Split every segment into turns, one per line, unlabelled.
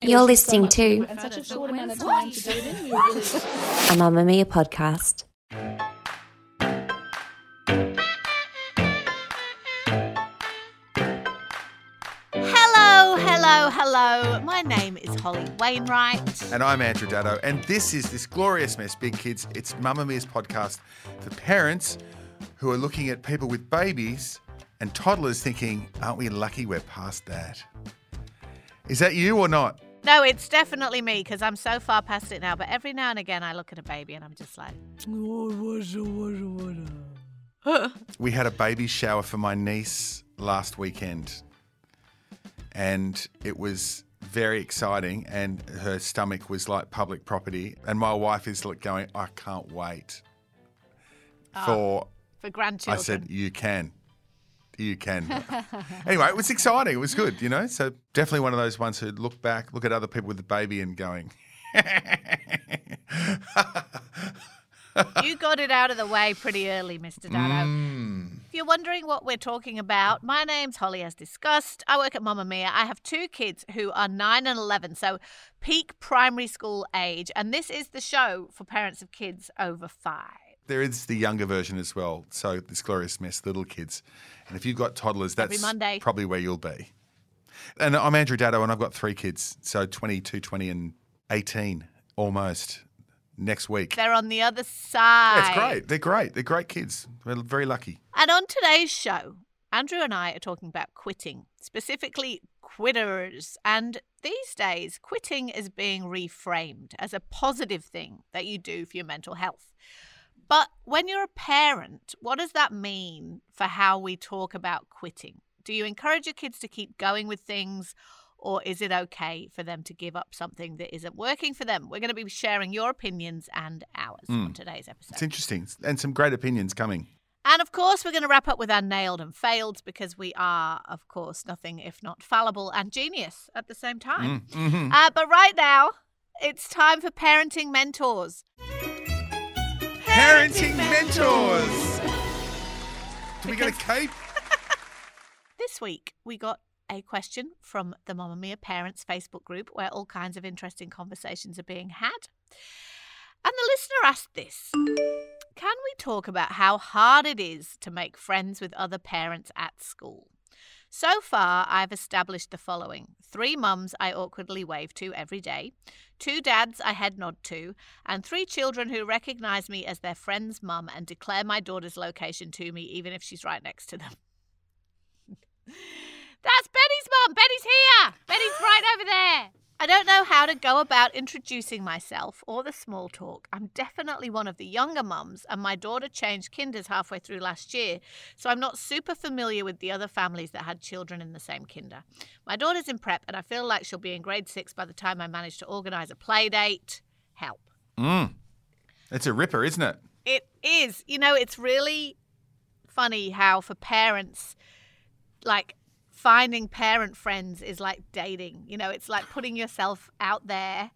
You're listening to
and such a short amount of time to do it in. Really
a Mamamia podcast.
Hello, hello, hello. My name is Holly Wainwright.
And I'm Andrew Daddo, and this is this glorious mess, big kids. It's Mamamia's podcast for parents who are looking at people with babies and toddlers thinking, aren't we lucky we're past that? Is that you or not?
No, it's definitely me because I'm so far past it now. But every now and again, I look at a baby and I'm just like,
We had a baby shower for my niece last weekend, and it was very exciting. And her stomach was like public property. And my wife is like going, I can't wait ah,
for.
for
grandchildren.
I said, You can. You can. anyway, it was exciting. It was good, you know? So definitely one of those ones who look back, look at other people with the baby and going,
you got it out of the way pretty early, Mr. Daddo.
mm.
If you're wondering what we're talking about, my name's Holly, as discussed. I work at Mamamia. I have two kids who are 9 and 11, so peak primary school age. And this is the show for parents of kids over five.
There is the younger version as well. So this glorious mess, little kids. And if you've got toddlers, that's probably where you'll be. And I'm Andrew Daddo, and I've got three kids. So 22, 20, and 18 almost next week.
They're on the other side.
That's great. They're great. They're great kids. We're very lucky.
And on today's show, Andrew and I are talking about quitting, specifically quitters. And these days, quitting is being reframed as a positive thing that you do for your mental health. But when you're a parent, what does that mean for how we talk about quitting? Do you encourage your kids to keep going with things? Or is it okay for them to give up something that isn't working for them? We're going to be sharing your opinions and ours on today's episode.
It's interesting. And some great opinions coming.
And of course, we're going to wrap up with our nailed and failed because we are, of course, nothing if not fallible and genius at the same time.
Mm-hmm.
Uh, but right now, it's time for parenting mentors.
Parenting mentors. Do we get a cape?
This week, we got a question from the Mamamia Parents Facebook group where all kinds of interesting conversations are being had. And the listener asked this Can we talk about how hard it is to make friends with other parents at school? So far, I've established the following three mums I awkwardly wave to every day, two dads I head nod to, and three children who recognize me as their friend's mum and declare my daughter's location to me, even if she's right next to them. That's Betty's mum. Betty's here. Betty's right over there. I don't know how to go about introducing myself or the small talk. I'm definitely one of the younger mums, and my daughter changed kinders halfway through last year, so I'm not super familiar with the other families that had children in the same kinder. My daughter's in prep, and I feel like she'll be in grade six by the time I manage to organise a play date. Help.
Mm. It's a ripper, isn't it?
It is. You know, it's really funny how for parents, like finding parent friends is like dating. You know, it's like putting yourself out there.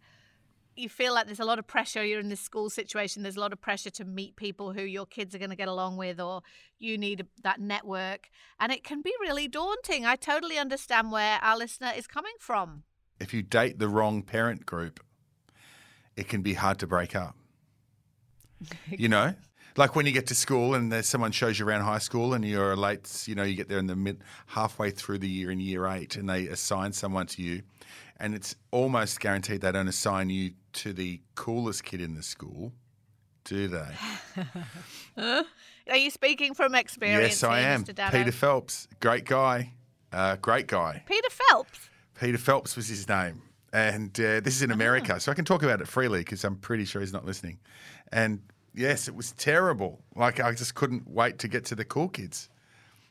You feel like there's a lot of pressure. You're in this school situation. There's a lot of pressure to meet people who your kids are going to get along with, or you need that network. And it can be really daunting. I totally understand where our listener is coming from.
If you date the wrong parent group, it can be hard to break up. you know? Like when you get to school and there's someone shows you around high school and you're late, you know, you get there in the mid halfway through the year in year eight and they assign someone to you and it's almost guaranteed they don't assign you to the coolest kid in the school, do they?
Are you speaking from experience?
yes, I am.
Mr.
Peter Phelps, great guy, uh, great guy.
Peter Phelps.
Peter Phelps was his name. And uh, this is in America, so I can talk about it freely because I'm pretty sure he's not listening. And yes, it was terrible. Like, I just couldn't wait to get to the cool kids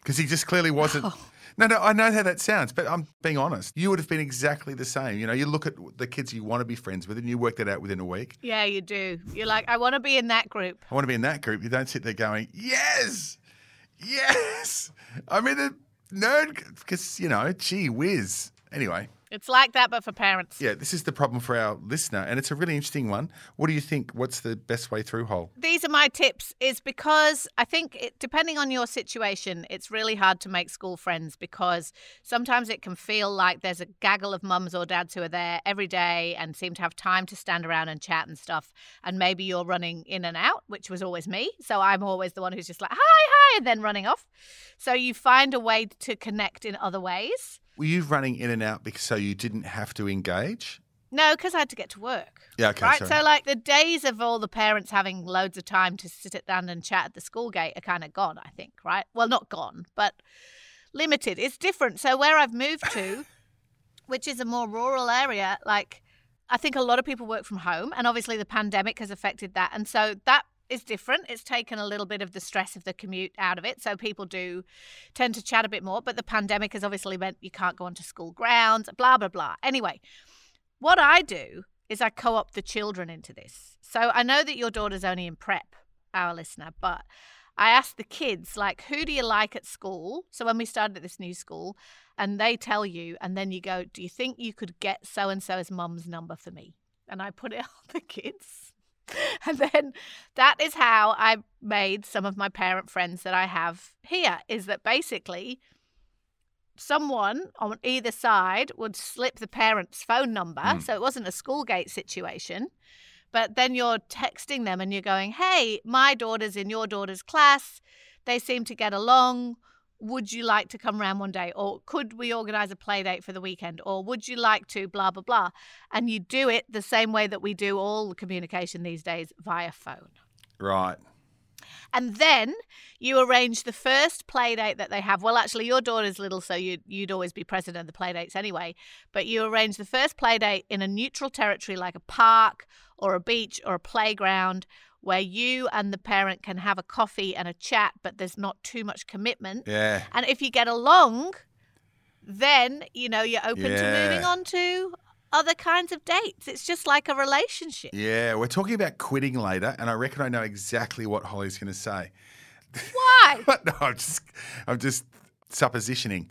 because he just clearly wasn't. Oh. No, no, I know how that sounds, but I'm being honest. You would have been exactly the same. You know, you look at the kids you want to be friends with, and you work that out within a week.
Yeah, you do. You're like, I want to be in that group.
I want to be in that group. You don't sit there going, yes, yes. I'm in a nerd because you know, gee whiz. Anyway,
It's like that, but for parents.
yeah, this is the problem for our listener, and it's a really interesting one. What do you think? What's the best way through, Hole?
These are my tips, is because I think it, depending on your situation, it's really hard to make school friends because sometimes it can feel like there's a gaggle of mums or dads who are there every day and seem to have time to stand around and chat and stuff. And maybe you're running in and out, which was always me. So I'm always the one who's just like, hi, hi, and then running off. So you find a way to connect in other ways.
Were you running in and out because so you didn't have to engage?
No, because I had to get to work.
Yeah, okay.
right.
sorry.
So, like the days of all the parents having loads of time to sit down and chat at the school gate are kind of gone, I think, right? Well, not gone, but limited. It's different. So, where I've moved to, which is a more rural area, like I think a lot of people work from home, and obviously the pandemic has affected that. And so that is different. It's taken a little bit of the stress of the commute out of it. So people do tend to chat a bit more. But the pandemic has obviously meant you can't go onto school grounds, blah, blah, blah. Anyway, what I do is I co opt the children into this. So I know that your daughter's only in prep, our listener, but I asked the kids, like, who do you like at school? So when we started at this new school, and they tell you, and then you go, do you think you could get so and so's mum's number for me? And I put it on the kids. And then that is how I made some of my parent friends that I have here is that basically someone on either side would slip the parent's phone number.
Mm.
So it wasn't a school gate situation. But then you're texting them and you're going, hey, my daughter's in your daughter's class. They seem to get along. Would you like to come round one day? Or could we organise a play date for the weekend? Or would you like to blah, blah, blah? And you do it the same way that we do all communication these days via phone.
right.
And then you arrange the first play date that they have. Well, actually, your daughter's little, so you'd, you'd always be present at the play dates anyway. But you arrange the first play date in a neutral territory like a park or a beach or a playground where you and the parent can have a coffee and a chat, but there's not too much commitment.
Yeah.
And if you get along, then, you know, you're open to moving on to other kinds of dates. It's just like a relationship.
Yeah. We're talking about quitting later, and I reckon I know exactly what Holly's going to say.
Why?
But no, I'm just, I'm just suppositioning.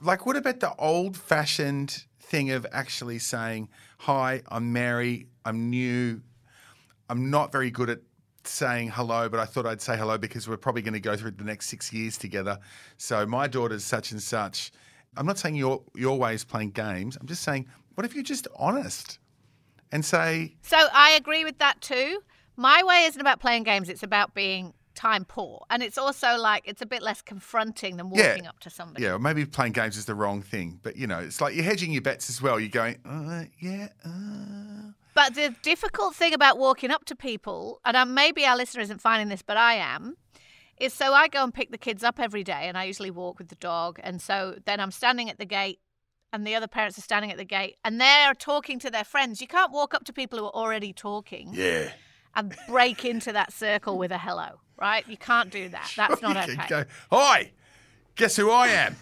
Like, what about the old fashioned thing of actually saying, Hi, I'm Mary, I'm new, I'm not very good at saying hello, but I thought I'd say hello because we're probably going to go through the next six years together. So my daughter's such and such. I'm not saying your your way is playing games. I'm just saying, what if you're just honest and say,
So I agree with that too. My way isn't about playing games, it's about being time poor. And it's also like it's a bit less confronting than
Yeah.
walking up to somebody.
yeah, maybe playing games is the wrong thing, but you know, it's like you're hedging your bets as well. You're going, uh, yeah, uh.
But the difficult thing about walking up to people, and um, maybe our listener isn't finding this, but I am, is so I go and pick the kids up every day and I usually walk with the dog. And so then I'm standing at the gate and the other parents are standing at the gate and they're talking to their friends. You can't walk up to people who are already talking
yeah.
and break into that circle with a hello, right? You can't do that. That's not
You
okay.
Go, Hi, guess who I am?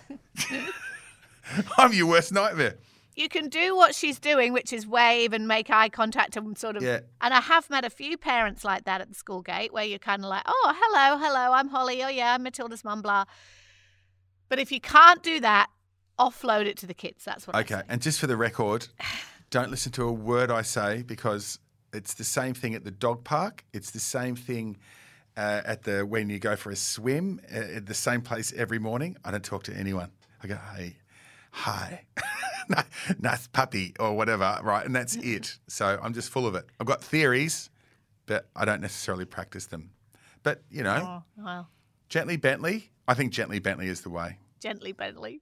I'm your worst nightmare.
You can do what she's doing, which is wave and make eye contact and sort of.
Yeah.
And I have met a few parents like that at the school gate where you're kind of like, oh, hello, hello, I'm Holly. Oh, yeah, I'm Matilda's mum, blah. But if you can't do that, offload it to the kids. That's what I
Okay, and just for the record, don't listen to a word I say because it's the same thing at the dog park. It's the same thing uh, at the when you go for a swim uh, at the same place every morning. I don't talk to anyone. I go, hey, hi, nice puppy or whatever, right? And that's it. So I'm just full of it. I've got theories, but I don't necessarily practice them. But you know,
Oh, well,
gently Bentley. I think gently Bentley is the way.
gently, Bentley.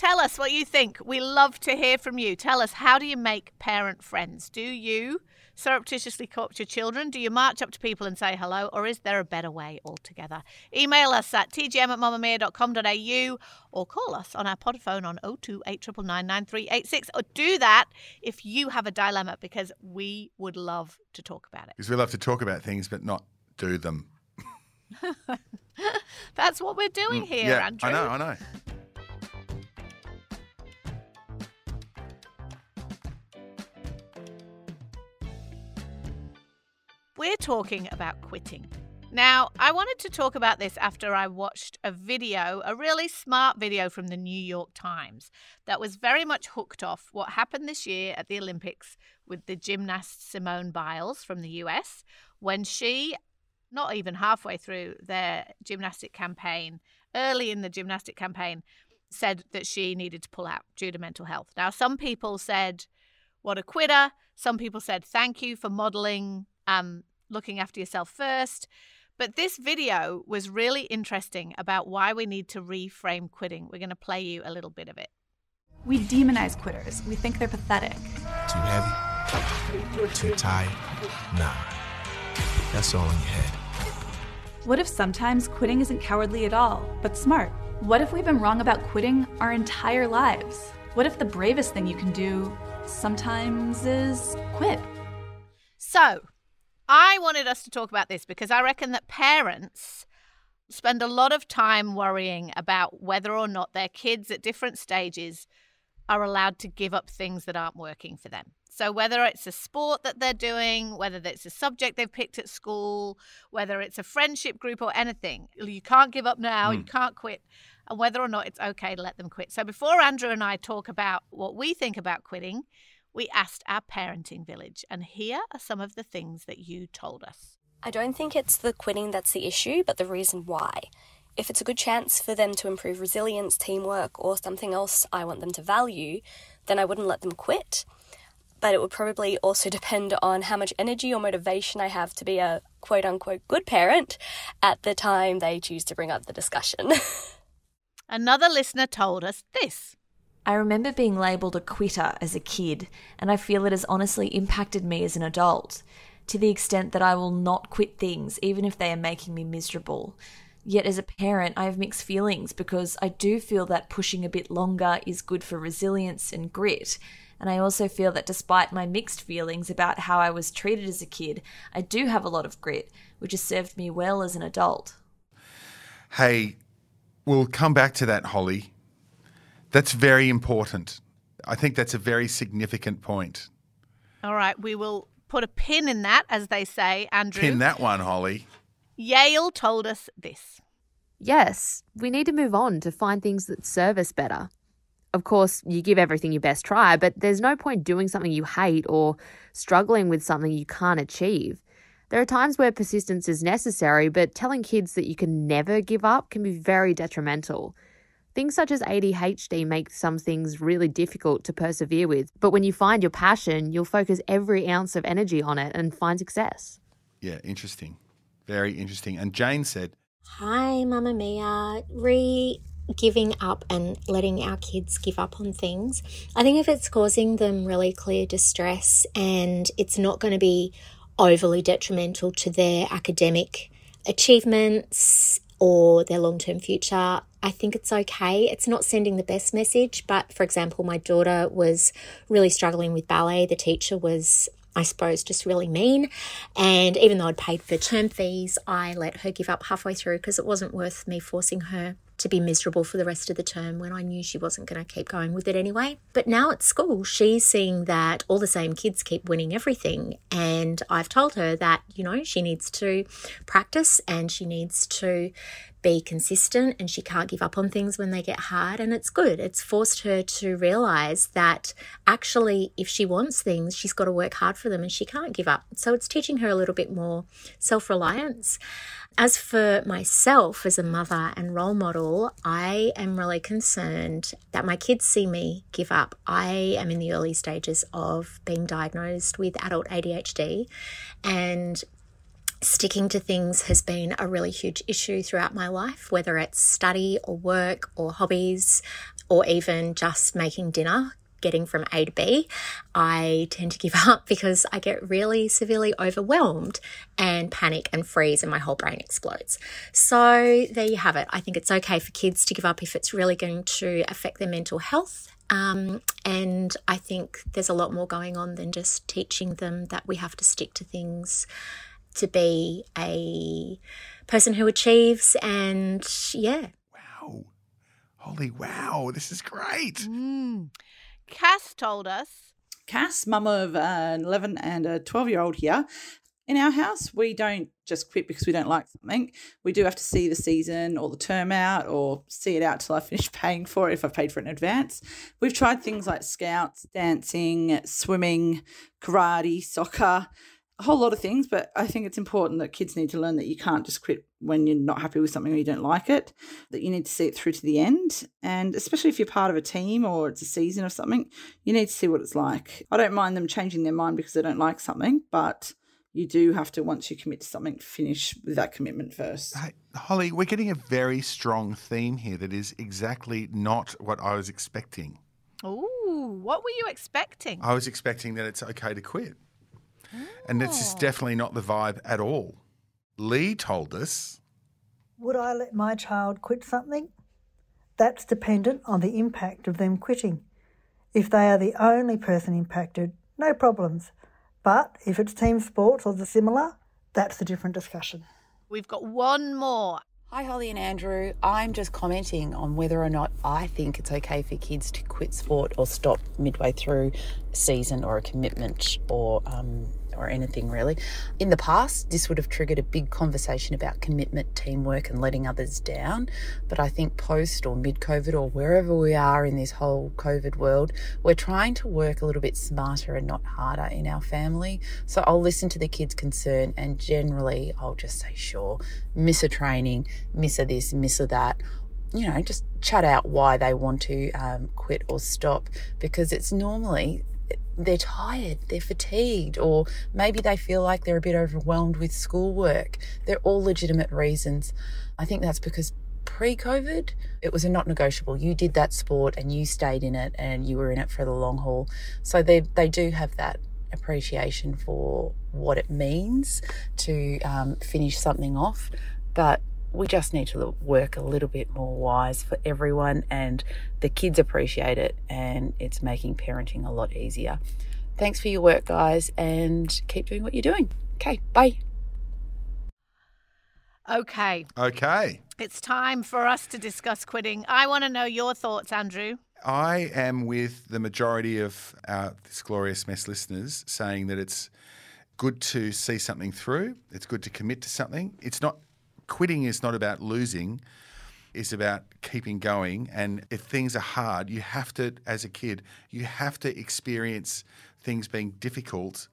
Tell us what you think. We love to hear from you. Tell us, how do you make parent friends? Do you surreptitiously co-opt your children? Do you march up to people and say hello? Or is there a better way altogether? Email us at tgm at mamamia.com.au or call us on our pod phone on 02 9386 Or do that if you have a dilemma because we would love to talk about it.
Because we love to talk about things, but not do them.
That's what we're doing here,
Mm, yeah,
Andrew.
I know, I know.
We're talking about quitting. Now, I wanted to talk about this after I watched a video, a really smart video from the New York Times that was very much hooked off what happened this year at the Olympics with the gymnast Simone Biles from the US when she, not even halfway through their gymnastic campaign, early in the gymnastic campaign, said that she needed to pull out due to mental health. Now, some people said, what a quitter. Some people said, thank you for modeling um, looking after yourself first. But this video was really interesting about why we need to reframe quitting. We're going to play you a little bit of it.
We demonize quitters. We think they're pathetic.
Too heavy? Too tired? Nah. That's all in your head.
What if sometimes quitting isn't cowardly at all, but smart? What if we've been wrong about quitting our entire lives? What if the bravest thing you can do sometimes is quit?
So, I wanted us to talk about this because I reckon that parents spend a lot of time worrying about whether or not their kids at different stages are allowed to give up things that aren't working for them. So, whether it's a sport that they're doing, whether it's a subject they've picked at school, whether it's a friendship group or anything, you can't give up now, you hmm. can't quit, and whether or not it's okay to let them quit. So, before Andrew and I talk about what we think about quitting, we asked our parenting village, and here are some of the things that you told us.
I don't think it's the quitting that's the issue, but the reason why. If it's a good chance for them to improve resilience, teamwork, or something else I want them to value, then I wouldn't let them quit. But it would probably also depend on how much energy or motivation I have to be a quote unquote good parent at the time they choose to bring up the discussion.
Another listener told us this.
I remember being labelled a quitter as a kid, and I feel it has honestly impacted me as an adult, to the extent that I will not quit things even if they are making me miserable. Yet as a parent, I have mixed feelings because I do feel that pushing a bit longer is good for resilience and grit. And I also feel that despite my mixed feelings about how I was treated as a kid, I do have a lot of grit, which has served me well as an adult.
Hey, we'll come back to that, Holly. That's very important. I think that's a very significant point.
All right, we will put a pin in that, as they say, Andrew.
Pin that one, Holly.
Yale told us this.
Yes, we need to move on to find things that serve us better. Of course, you give everything your best try, but there's no point doing something you hate or struggling with something you can't achieve. There are times where persistence is necessary, but telling kids that you can never give up can be very detrimental. Things such as ADHD make some things really difficult to persevere with, but when you find your passion, you'll focus every ounce of energy on it and find success.
Yeah, interesting. Very interesting. And Jane said,
Hi, Mamamia. Re giving up and letting our kids give up on things. I think if it's causing them really clear distress and it's not going to be overly detrimental to their academic achievements or their long term future, I think it's okay. It's not sending the best message, but for example, my daughter was really struggling with ballet. The teacher was I suppose, just really mean. And even though I'd paid for term fees, I let her give up halfway through because it wasn't worth me forcing her to be miserable for the rest of the term when I knew she wasn't going to keep going with it anyway. But now at school, she's seeing that all the same kids keep winning everything. And I've told her that, you know, she needs to practice and she needs to be consistent and she can't give up on things when they get hard. And it's good. It's forced her to realize that actually, if she wants things, she's got to work hard for them and she can't give up. So it's teaching her a little bit more self reliance. As for myself as a mother and role model, I am really concerned that my kids see me give up. I am in the early stages of being diagnosed with adult ADHD, and sticking to things has been a really huge issue throughout my life, whether it's study or work or hobbies or even just making dinner getting from A to B, I tend to give up because I get really severely overwhelmed and panic and freeze and my whole brain explodes. So there you have it. I think it's okay for kids to give up if it's really going to affect their mental health. Um, and I think there's a lot more going on than just teaching them that we have to stick to things to be a person who achieves and yeah.
Wow. Holy wow. This is great.
Mm. Cass told us.
Cass, mum of uh, an 11 and a 12 year old here. in our house. We don't just quit because we don't like something. We do have to see the season or the term out or see it out till I finish paying for it if I've paid for it in advance. We've tried things like scouts, dancing, swimming, karate, soccer, a whole lot of things, but I think it's important that kids need to learn that you can't just quit when you're not happy with something or you don't like it, that you need to see it through to the end. And especially if you're part of a team or it's a season of something, you need to see what it's like. I don't mind them changing their mind because they don't like something, but you do have to, once you commit to something, finish with that commitment first.
Hey, Holly, we're getting a very strong theme here that is exactly not what I was expecting.
Ooh, what were you expecting?
I was expecting that it's okay to quit. And this is definitely not the vibe at all. Lee told us
Would I let my child quit something? That's dependent on the impact of them quitting. If they are the only person impacted, no problems. But if it's team sports or the similar, that's a different discussion.
We've got one more.
Hi, Holly and Andrew. I'm just commenting on whether or not I think it's okay for kids to quit sport or stop midway through a season or a commitment or um, or anything really. In the past, this would have triggered a big conversation about commitment, teamwork, and letting others down. But I think post or mid COVID or wherever we are in this whole COVID world, we're trying to work a little bit smarter and not harder in our family. So I'll listen to the kids' concern and generally I'll just say, sure, miss a training, miss a this, miss a that you know, just chat out why they want to um, quit or stop because it's normally they're tired, they're fatigued, or maybe they feel like they're a bit overwhelmed with schoolwork. They're all legitimate reasons. I think that's because pre COVID, it was a not negotiable. You did that sport and you stayed in it and you were in it for the long haul. So they, they do have that appreciation for what it means to um, finish something off. But we just need to work a little bit more wise for everyone and the kids appreciate it and it's making parenting a lot easier. Thanks for your work, guys, and keep doing what you're doing. Okay, bye.
Okay.
Okay.
It's time for us to discuss quitting. I want to know your thoughts, Andrew.
I am with the majority of our this glorious mess listeners saying that it's good to see something through. It's good to commit to something. It's not quitting is not about losing. It's about keeping going. And if things are hard, you have to, as a kid, you have to experience things being difficult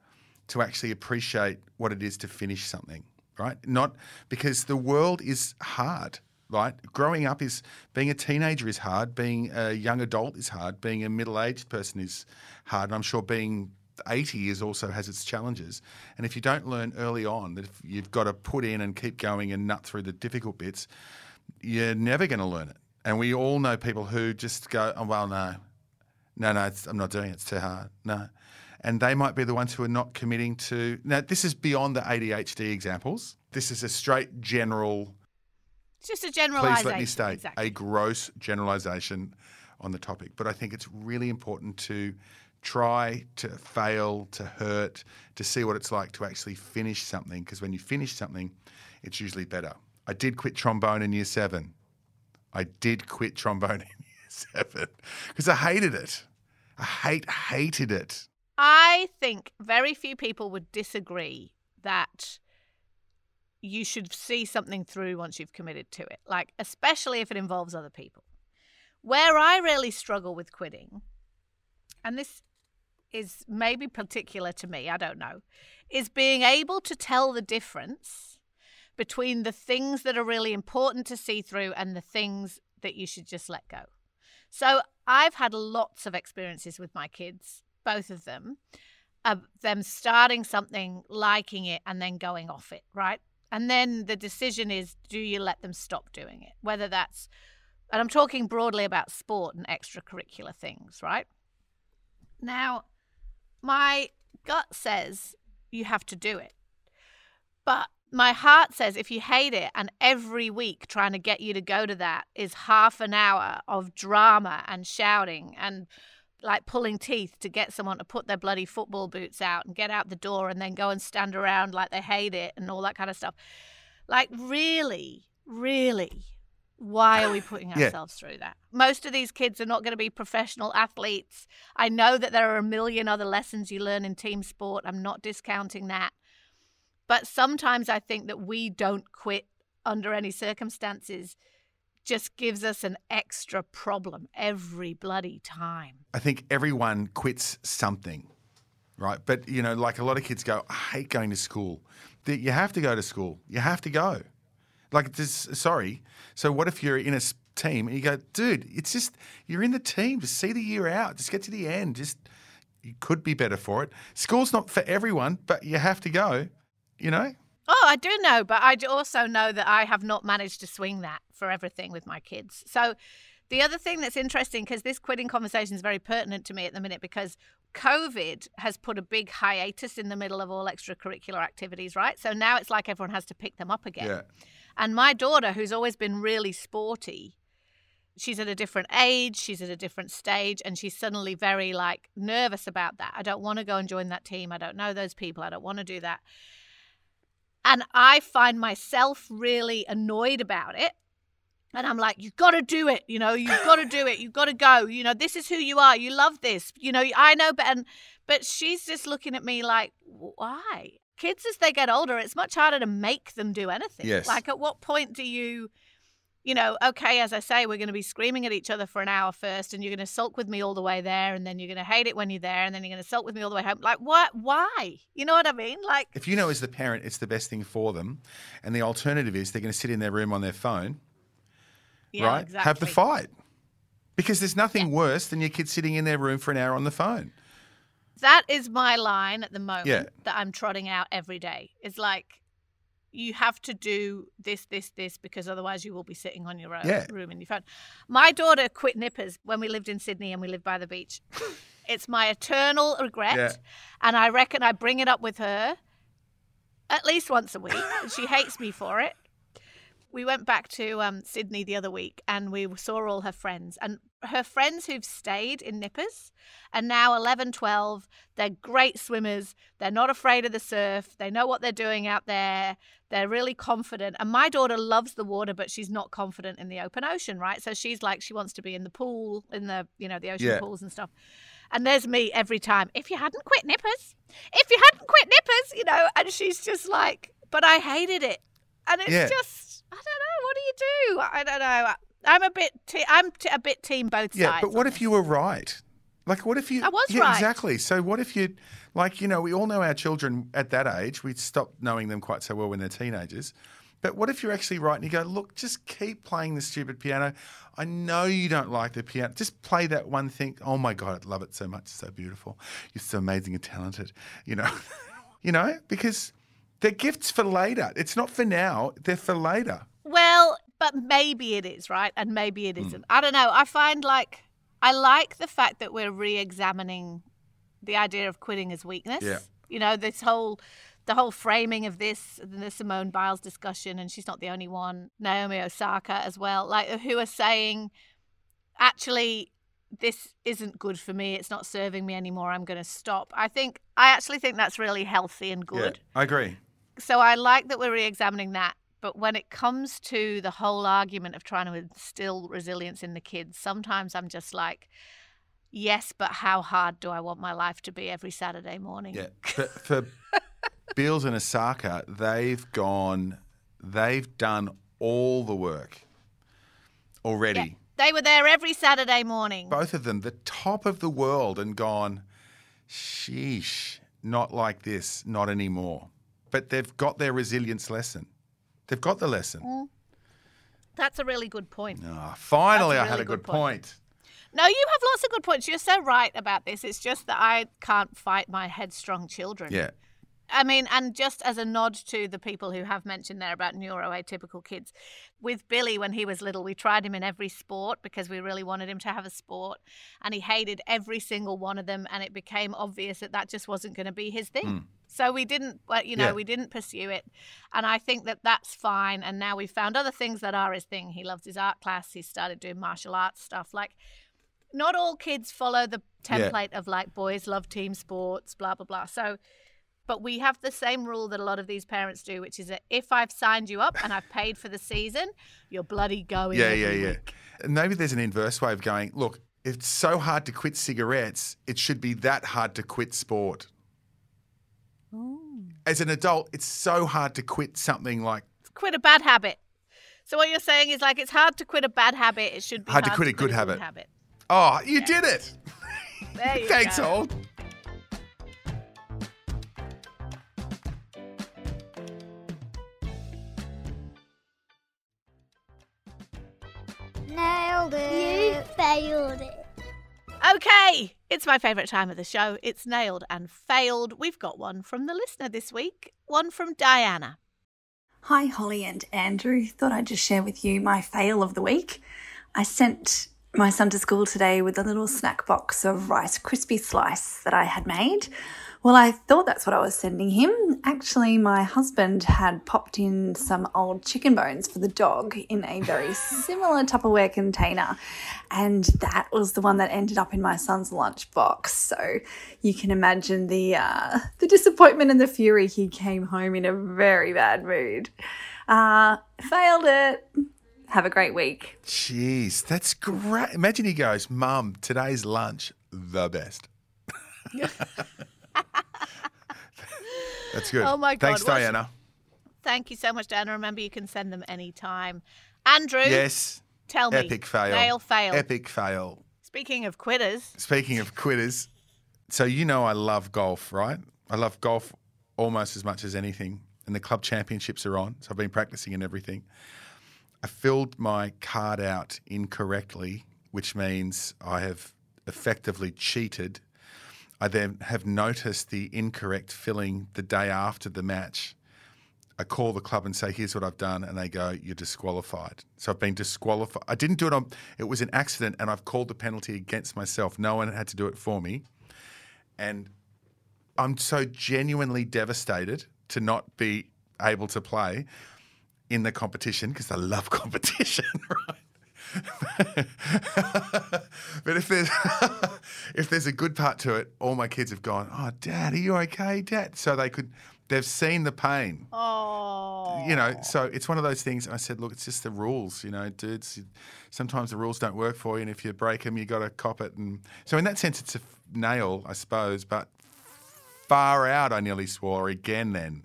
to actually appreciate what it is to finish something, right? Not because the world is hard right? Growing up is being a teenager is hard, being a young adult is hard, being a middle aged person is hard. And I'm sure being 80 is also has its challenges. And if you don't learn early on that if you've got to put in and keep going and nut through the difficult bits, you're never going to learn it. And we all know people who just go, oh, well, no, no, no, I'm not doing it. It's too hard. No. And they might be the ones who are not committing to. Now, this is beyond the ADHD examples. This is a straight general
it's just a generalization.
Please let me state
exactly.
a gross generalization on the topic. But I think it's really important to try to fail, to hurt, to see what it's like to actually finish something. Because when you finish something, it's usually better. I did quit trombone in year seven. I did quit trombone in year seven because I hated it. I hate hated it.
I think very few people would disagree that you should see something through once you've committed to it, like, especially if it involves other people. Where I really struggle with quitting, and this is maybe particular to me, I don't know, is being able to tell the difference between the things that are really important to see through and the things that you should just let go. So I've had lots of experiences with my kids, both of them, of them starting something, liking it, and then going off it, right? And then the decision is do you let them stop doing it? Whether that's, and I'm talking broadly about sport and extracurricular things, right? Now, my gut says you have to do it. But my heart says if you hate it and every week trying to get you to go to that is half an hour of drama and shouting and like pulling teeth to get someone to put their bloody football boots out and get out the door and then go and stand around like they hate it and all that kind of stuff. Like, really, really, why are we putting
Yeah.
ourselves through that? Most of these kids are not going to be professional athletes. I know that there are a million other lessons you learn in team sport. I'm not discounting that. But sometimes I think that we don't quit under any circumstances just gives us an extra problem every bloody time.
I think everyone quits something, right? But, you know, like a lot of kids go, I hate going to school. You have to go to school. You have to go. Like, this, sorry. So, what if you're in a team and you go, dude, it's just, you're in the team. Just see the year out. Just get to the end. Just, you could be better for it. School's not for everyone, but you have to go, you know?
Oh, I do know, but I also know that I have not managed to swing that for everything with my kids. So, the other thing that's interesting, because this quitting conversation is very pertinent to me at the minute, because COVID has put a big hiatus in the middle of all extracurricular activities, right? So now it's like everyone has to pick them up again.
Yeah.
And my daughter, who's always been really sporty, she's at a different age, she's at a different stage, and she's suddenly very like nervous about that. I don't want to go and join that team. I don't know those people. I don't want to do that. And I find myself really annoyed about it. And I'm like, you've got to do it. You know, you've got to do it. You've got to go. You know, this is who you are. You love this. You know, I know, but and but she's just looking at me like, why? Kids, as they get older, it's much harder to make them do anything.
Yes.
Like, at what point do you, you know, okay, as I say, we're going to be screaming at each other for an hour first, and you're going to sulk with me all the way there, and then you're going to hate it when you're there, and then you're going to sulk with me all the way home. Like, what? Why? You know what I mean? Like,
If you know as the parent it's the best thing for them, and the alternative is they're going to sit in their room on their phone,
yeah,
right?
exactly.
Have the fight. Because there's nothing worse than your kid sitting in their room for an hour on the phone.
That is my line at the moment
Yeah.
that I'm trotting out every day. It's like you have to do this, this, this because otherwise you will be sitting on your own
Yeah.
room in your phone. My daughter quit nippers when we lived in Sydney and we lived by the beach. it's my eternal regret,
Yeah.
and I reckon I bring it up with her at least once a week. she hates me for it. We went back to um, Sydney the other week and we saw all her friends. And her friends who've stayed in Nippers are now 11, 12. They're great swimmers. They're not afraid of the surf. They know what they're doing out there. They're really confident. And my daughter loves the water, but she's not confident in the open ocean, right? So she's like, she wants to be in the pool, in the, you know, the ocean
Yeah.
pools and stuff. And there's me every time. If you hadn't quit Nippers, if you hadn't quit Nippers, you know, and she's just like, but I hated it. And it's
Yeah.
just, I don't know. What do you do? I don't know. I'm a bit, te- I'm t- a bit team both
Yeah,
sides.
but what if you were right? Like, what if you?
I was
yeah,
right.
Exactly. So, what if you, like, you know, we all know our children at that age. We stop knowing them quite so well when they're teenagers. But what if you're actually right and you go, look, just keep playing the stupid piano. I know you don't like the piano. Just play that one thing. Oh my God, I love it so much. It's so beautiful. You're so amazing and talented. You know, you know, because they're gifts for later. It's not for now. They're for later.
Well, but maybe it is, right? And maybe
Hmm.
it isn't. I don't know. I find like, I like the fact that we're re examining the idea of quitting as weakness.
Yeah.
You know, this whole. The whole framing of this, the Simone Biles discussion, and she's not the only one, Naomi Osaka as well, like who are saying, actually, this isn't good for me. It's not serving me anymore. I'm going to stop. I think, I actually think that's really healthy and good.
Yeah, I agree.
So I like that we're re examining that. But when it comes to the whole argument of trying to instill resilience in the kids, sometimes I'm just like, yes, but how hard do I want my life to be every Saturday morning?
Yeah. For, for Beals and Osaka, they've gone, they've done all the work already.
Yeah. They were there every Saturday morning.
Both of them, the top of the world, and gone, sheesh, not like this, not anymore. But they've got their resilience lesson. They've got the lesson.
Mm. That's a really good point.
Ah, finally,
a
I had a good
good point.
point.
No, you have lots of good points. You're so right about this. It's just that I can't fight my headstrong children.
Yeah.
I mean, and just as a nod to the people who have mentioned there about neuroatypical kids, with Billy when he was little, we tried him in every sport because we really wanted him to have a sport, and he hated every single one of them, and it became obvious that that just wasn't going to be his thing.
Mm.
So we didn't, well, you know,
Yeah.
we didn't pursue it, and I think that that's fine. And now we've found other things that are his thing. He loves his art class. He started doing martial arts stuff. Like, not all kids follow the
Yeah.
template of like boys love team sports, blah blah blah. So but we have the same rule that a lot of these parents do, which is that if I've signed you up and I've paid for the season, you're bloody going.
Yeah, yeah, yeah.
week.
Maybe there's an inverse way of going, look, it's so hard to quit cigarettes, it should be that hard to quit sport. as an adult, it's so hard to quit something like
Quit a bad habit. So what you're saying is like it's hard to quit a bad habit. It should be
Hard to quit a good habit.
habit.
Oh, you did it.
There you
Thanks,
go.
Holt.
Nailed it. You failed it.
Okay, it's my favourite time of the show. It's nailed and failed. We've got one from the listener this week, one from Diana.
Hi, Holly and Andrew. Thought I'd just share with you my fail of the week. I sent my son to school today with a little snack box of Rice Krispie Slice that I had made. Well, I thought that's what I was sending him. Actually, my husband had popped in some old chicken bones for the dog in a very similar Tupperware container, and that was the one that ended up in my son's lunchbox. So you can imagine the uh, the disappointment and the fury. He came home in a very bad mood. Uh, failed it. Have a great week.
Jeez, that's great. Imagine he goes, Mum, today's lunch, the best. that's good.
Oh my God,
Thanks,
what's-
Diana.
Thank you so much, Diana. Remember, you can send them anytime. Andrew,
Yes.
tell me.
Epic fail.
Nail fail.
Epic fail.
Speaking of quitters,
Speaking of quitters, so you know I love golf, right? I love golf almost as much as anything. And the club championships are on, so I've been practicing and everything. I filled my card out incorrectly, which means I have effectively cheated. I then have noticed the incorrect filling the day after the match. I call the club and say, "Here's what I've done," and they go, "You're disqualified." So I've been disqualified. I didn't do it on. It was an accident, and I've called the penalty against myself. No one had to do it for me, and I'm so genuinely devastated to not be able to play in the competition because I love competition, right? But if there's if there's a good part to it, all my kids have gone, "Oh, Dad, are you okay, Dad?" So they could, they've seen the pain.
Oh.
You know, so it's one of those things. I said, "Look, it's just the rules, you know, dudes. Sometimes the rules don't work for you, and if you break them, you got to cop it." And so, in that sense, it's a f- nail, I suppose. But far out, I nearly swore again. Then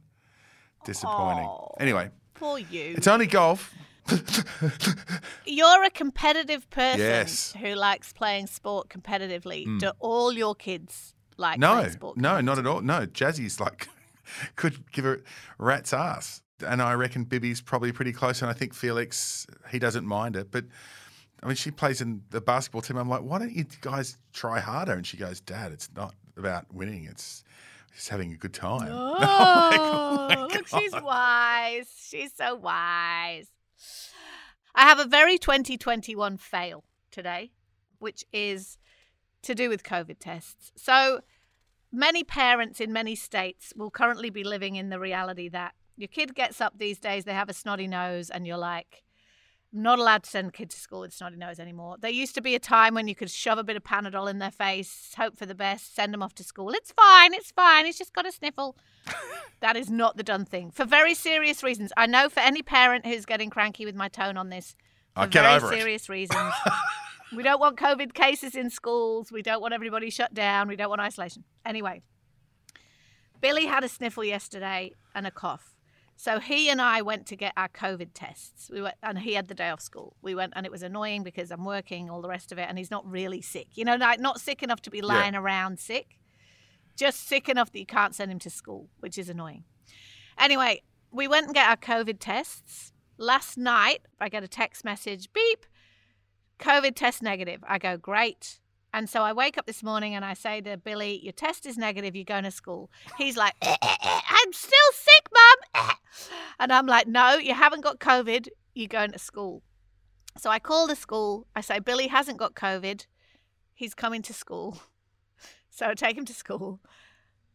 disappointing. Anyway,
poor you.
it's only golf.
You're a competitive person
Yes.
who likes playing sport competitively.
Mm.
Do all your kids like
no,
playing sport?
no, not at all. No, Jazzy's like could give a rat's ass, and I reckon Bibby's probably pretty close. And I think Felix he doesn't mind it, but I mean she plays in the basketball team. I'm like, why don't you guys try harder? And she goes, Dad, it's not about winning. It's just having a good time.
Oh, look, she's wise. She's so wise. I have a very 2021 fail today, which is to do with COVID tests. So, many parents in many states will currently be living in the reality that your kid gets up these days, they have a snotty nose, and you're like, not allowed to send kids to school with snotty nose anymore. There used to be a time when you could shove a bit of Panadol in their face, hope for the best, send them off to school. It's fine, it's fine, he's just got a sniffle. that is not the done thing for very serious reasons. I know for any parent who's getting cranky with my tone on this, for
Oh, get
very
over it.
serious reasons. we don't want COVID cases in schools. We don't want everybody shut down. We don't want isolation. Anyway, Billy had a sniffle yesterday and a cough. So he and I went to get our COVID tests. We went, and he had the day off school. We went, and it was annoying because I'm working, all the rest of it, and he's not really sick. You know, like not sick enough to be lying around sick, just sick enough that you can't send him to school, which is annoying. Anyway, we went and get our COVID tests. Last night, I get a text message, beep, COVID test negative. I go, great. And so I wake up this morning and I say to Billy, Your test is negative. You're going to school. He's like, "Eh, eh, eh, I'm still sick, Mum. Eh." And I'm like, No, you haven't got COVID. You're going to school. So I call the school. I say, Billy hasn't got COVID. He's coming to school. So I take him to school.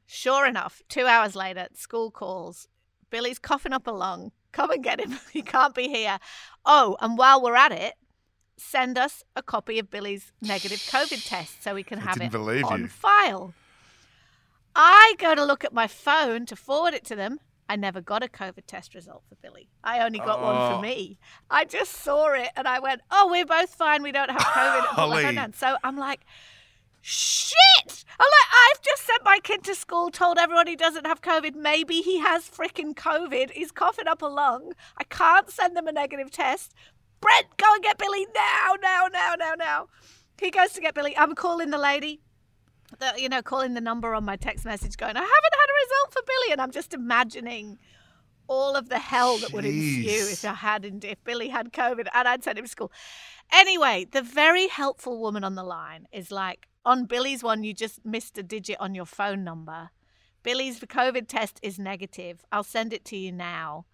Sure enough, two hours later, school calls. Billy's coughing up a lung. Come and get him. he can't be here. Oh, and while we're at it, send us a copy of Billy's negative COVID test so we can have it on
you.
file. I go to look at my phone to forward it to them. I never got a COVID test result for Billy. I only got one
Oh.
for me. I just saw it and I went, "Oh, we're both fine. We don't have COVID." And put my phone
Holly.
So I'm like, "Shit!" I'm like, "I've just sent my kid to school, told everyone he doesn't have COVID. Maybe he has frickin' COVID. He's coughing up a lung. I can't send them a negative test. Brent, go and get Billy now, now, now, now, now. He goes to get Billy. I'm calling the lady. The, you know, calling the number on my text message, going, I haven't had a result for Billy. And I'm just imagining all of the hell that would ensue if I had if Billy had COVID and I'd sent him to school. Anyway, the very helpful woman on the line is like, on Billy's one, you just missed a digit on your phone number. Billy's COVID test is negative. I'll send it to you now.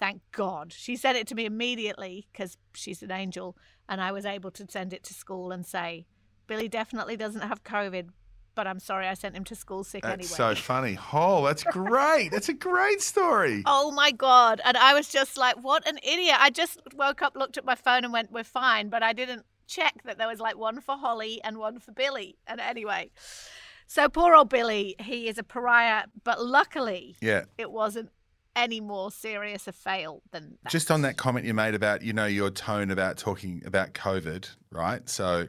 Thank God. She sent it to me immediately because she's an angel, and I was able to send it to school and say, Billy definitely doesn't have COVID, but I'm sorry I sent him to school sick
That's
anyway.
so funny. Oh, that's great. that's a great story.
Oh my God. And I was just like, what an idiot. I just woke up, looked at my phone, and went, we're fine. But I didn't check that there was like one for Holly and one for Billy. And anyway, so poor old Billy, he is a pariah. But luckily,
Yeah.
it wasn't any more serious a fail than that.
Just on that comment you made about, you know, your tone about talking about COVID, right? So,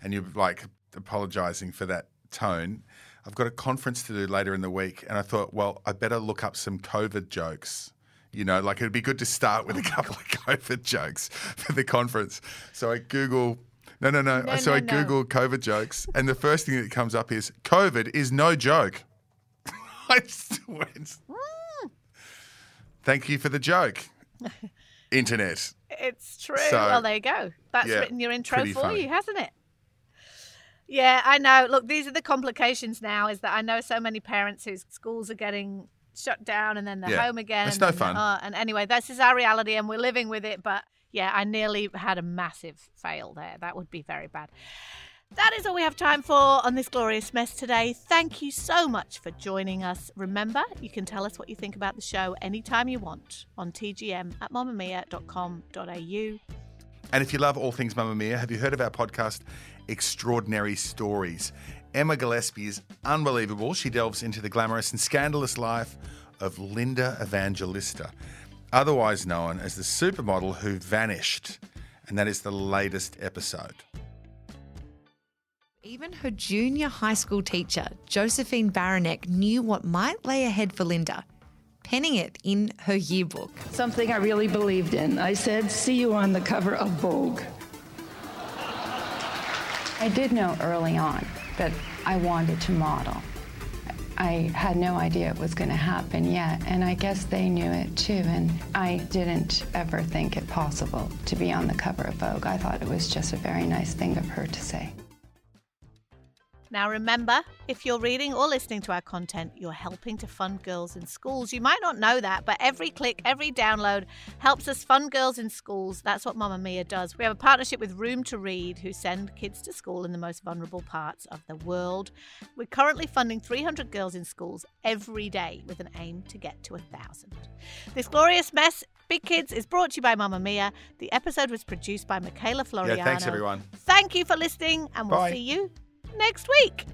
and you're like apologizing for that tone. I've got a conference to do later in the week, and I thought, well, I better look up some COVID jokes. You know, like it'd be good to start with a oh. couple of COVID jokes for the conference. So I Google, no, no, no.
No,
so
no,
I
no.
Google COVID jokes, and the first thing that comes up is COVID is no joke. I went, hmm. Thank you for the joke, internet.
It's true.
So,
well, there you go. That's
yeah,
written your intro for
funny.
you, hasn't it? Yeah, I know. Look, these are the complications now. Is that I know so many parents whose schools are getting shut down and then they're
Yeah,
home again.
it's no fun.
uh, and anyway, this is our reality, and we're living with it. But yeah, I nearly had a massive fail there. That would be very bad. That is all we have time for on this glorious mess today. Thank you so much for joining us. Remember, you can tell us what you think about the show anytime you want on tgm at mamamia.com.au.
And if you love all things Mamamia, have you heard of our podcast, Extraordinary Stories? Emma Gillespie is unbelievable. She delves into the glamorous and scandalous life of Linda Evangelista, otherwise known as the supermodel who vanished. And that is the latest episode.
Even her junior high school teacher, Josephine Baranek, knew what might lay ahead for Linda, penning it in her yearbook.
Something I really believed in. I said, see you on the cover of Vogue.
I did know early on that I wanted to model. I had no idea it was going to happen yet, and I guess they knew it too. And I didn't ever think it possible to be on the cover of Vogue. I thought it was just a very nice thing of her to say.
Now, remember, if you're reading or listening to our content, you're helping to fund girls in schools. You might not know that, but every click, every download helps us fund girls in schools. That's what Mamamia does. We have a partnership with Room to Read, who send kids to school in the most vulnerable parts of the world. We're currently funding 300 girls in schools every day with an aim to get to a thousand. This glorious mess. Big Kids is brought to you by Mamamia. The episode was produced by Michaela Floriano.
Yeah, thanks, everyone.
Thank you for listening, and we'll
Bye.
see you next week.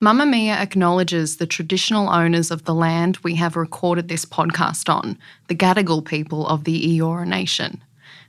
Mamamia acknowledges the traditional owners of the land we have recorded this podcast on, the Gadigal people of the Eora Nation.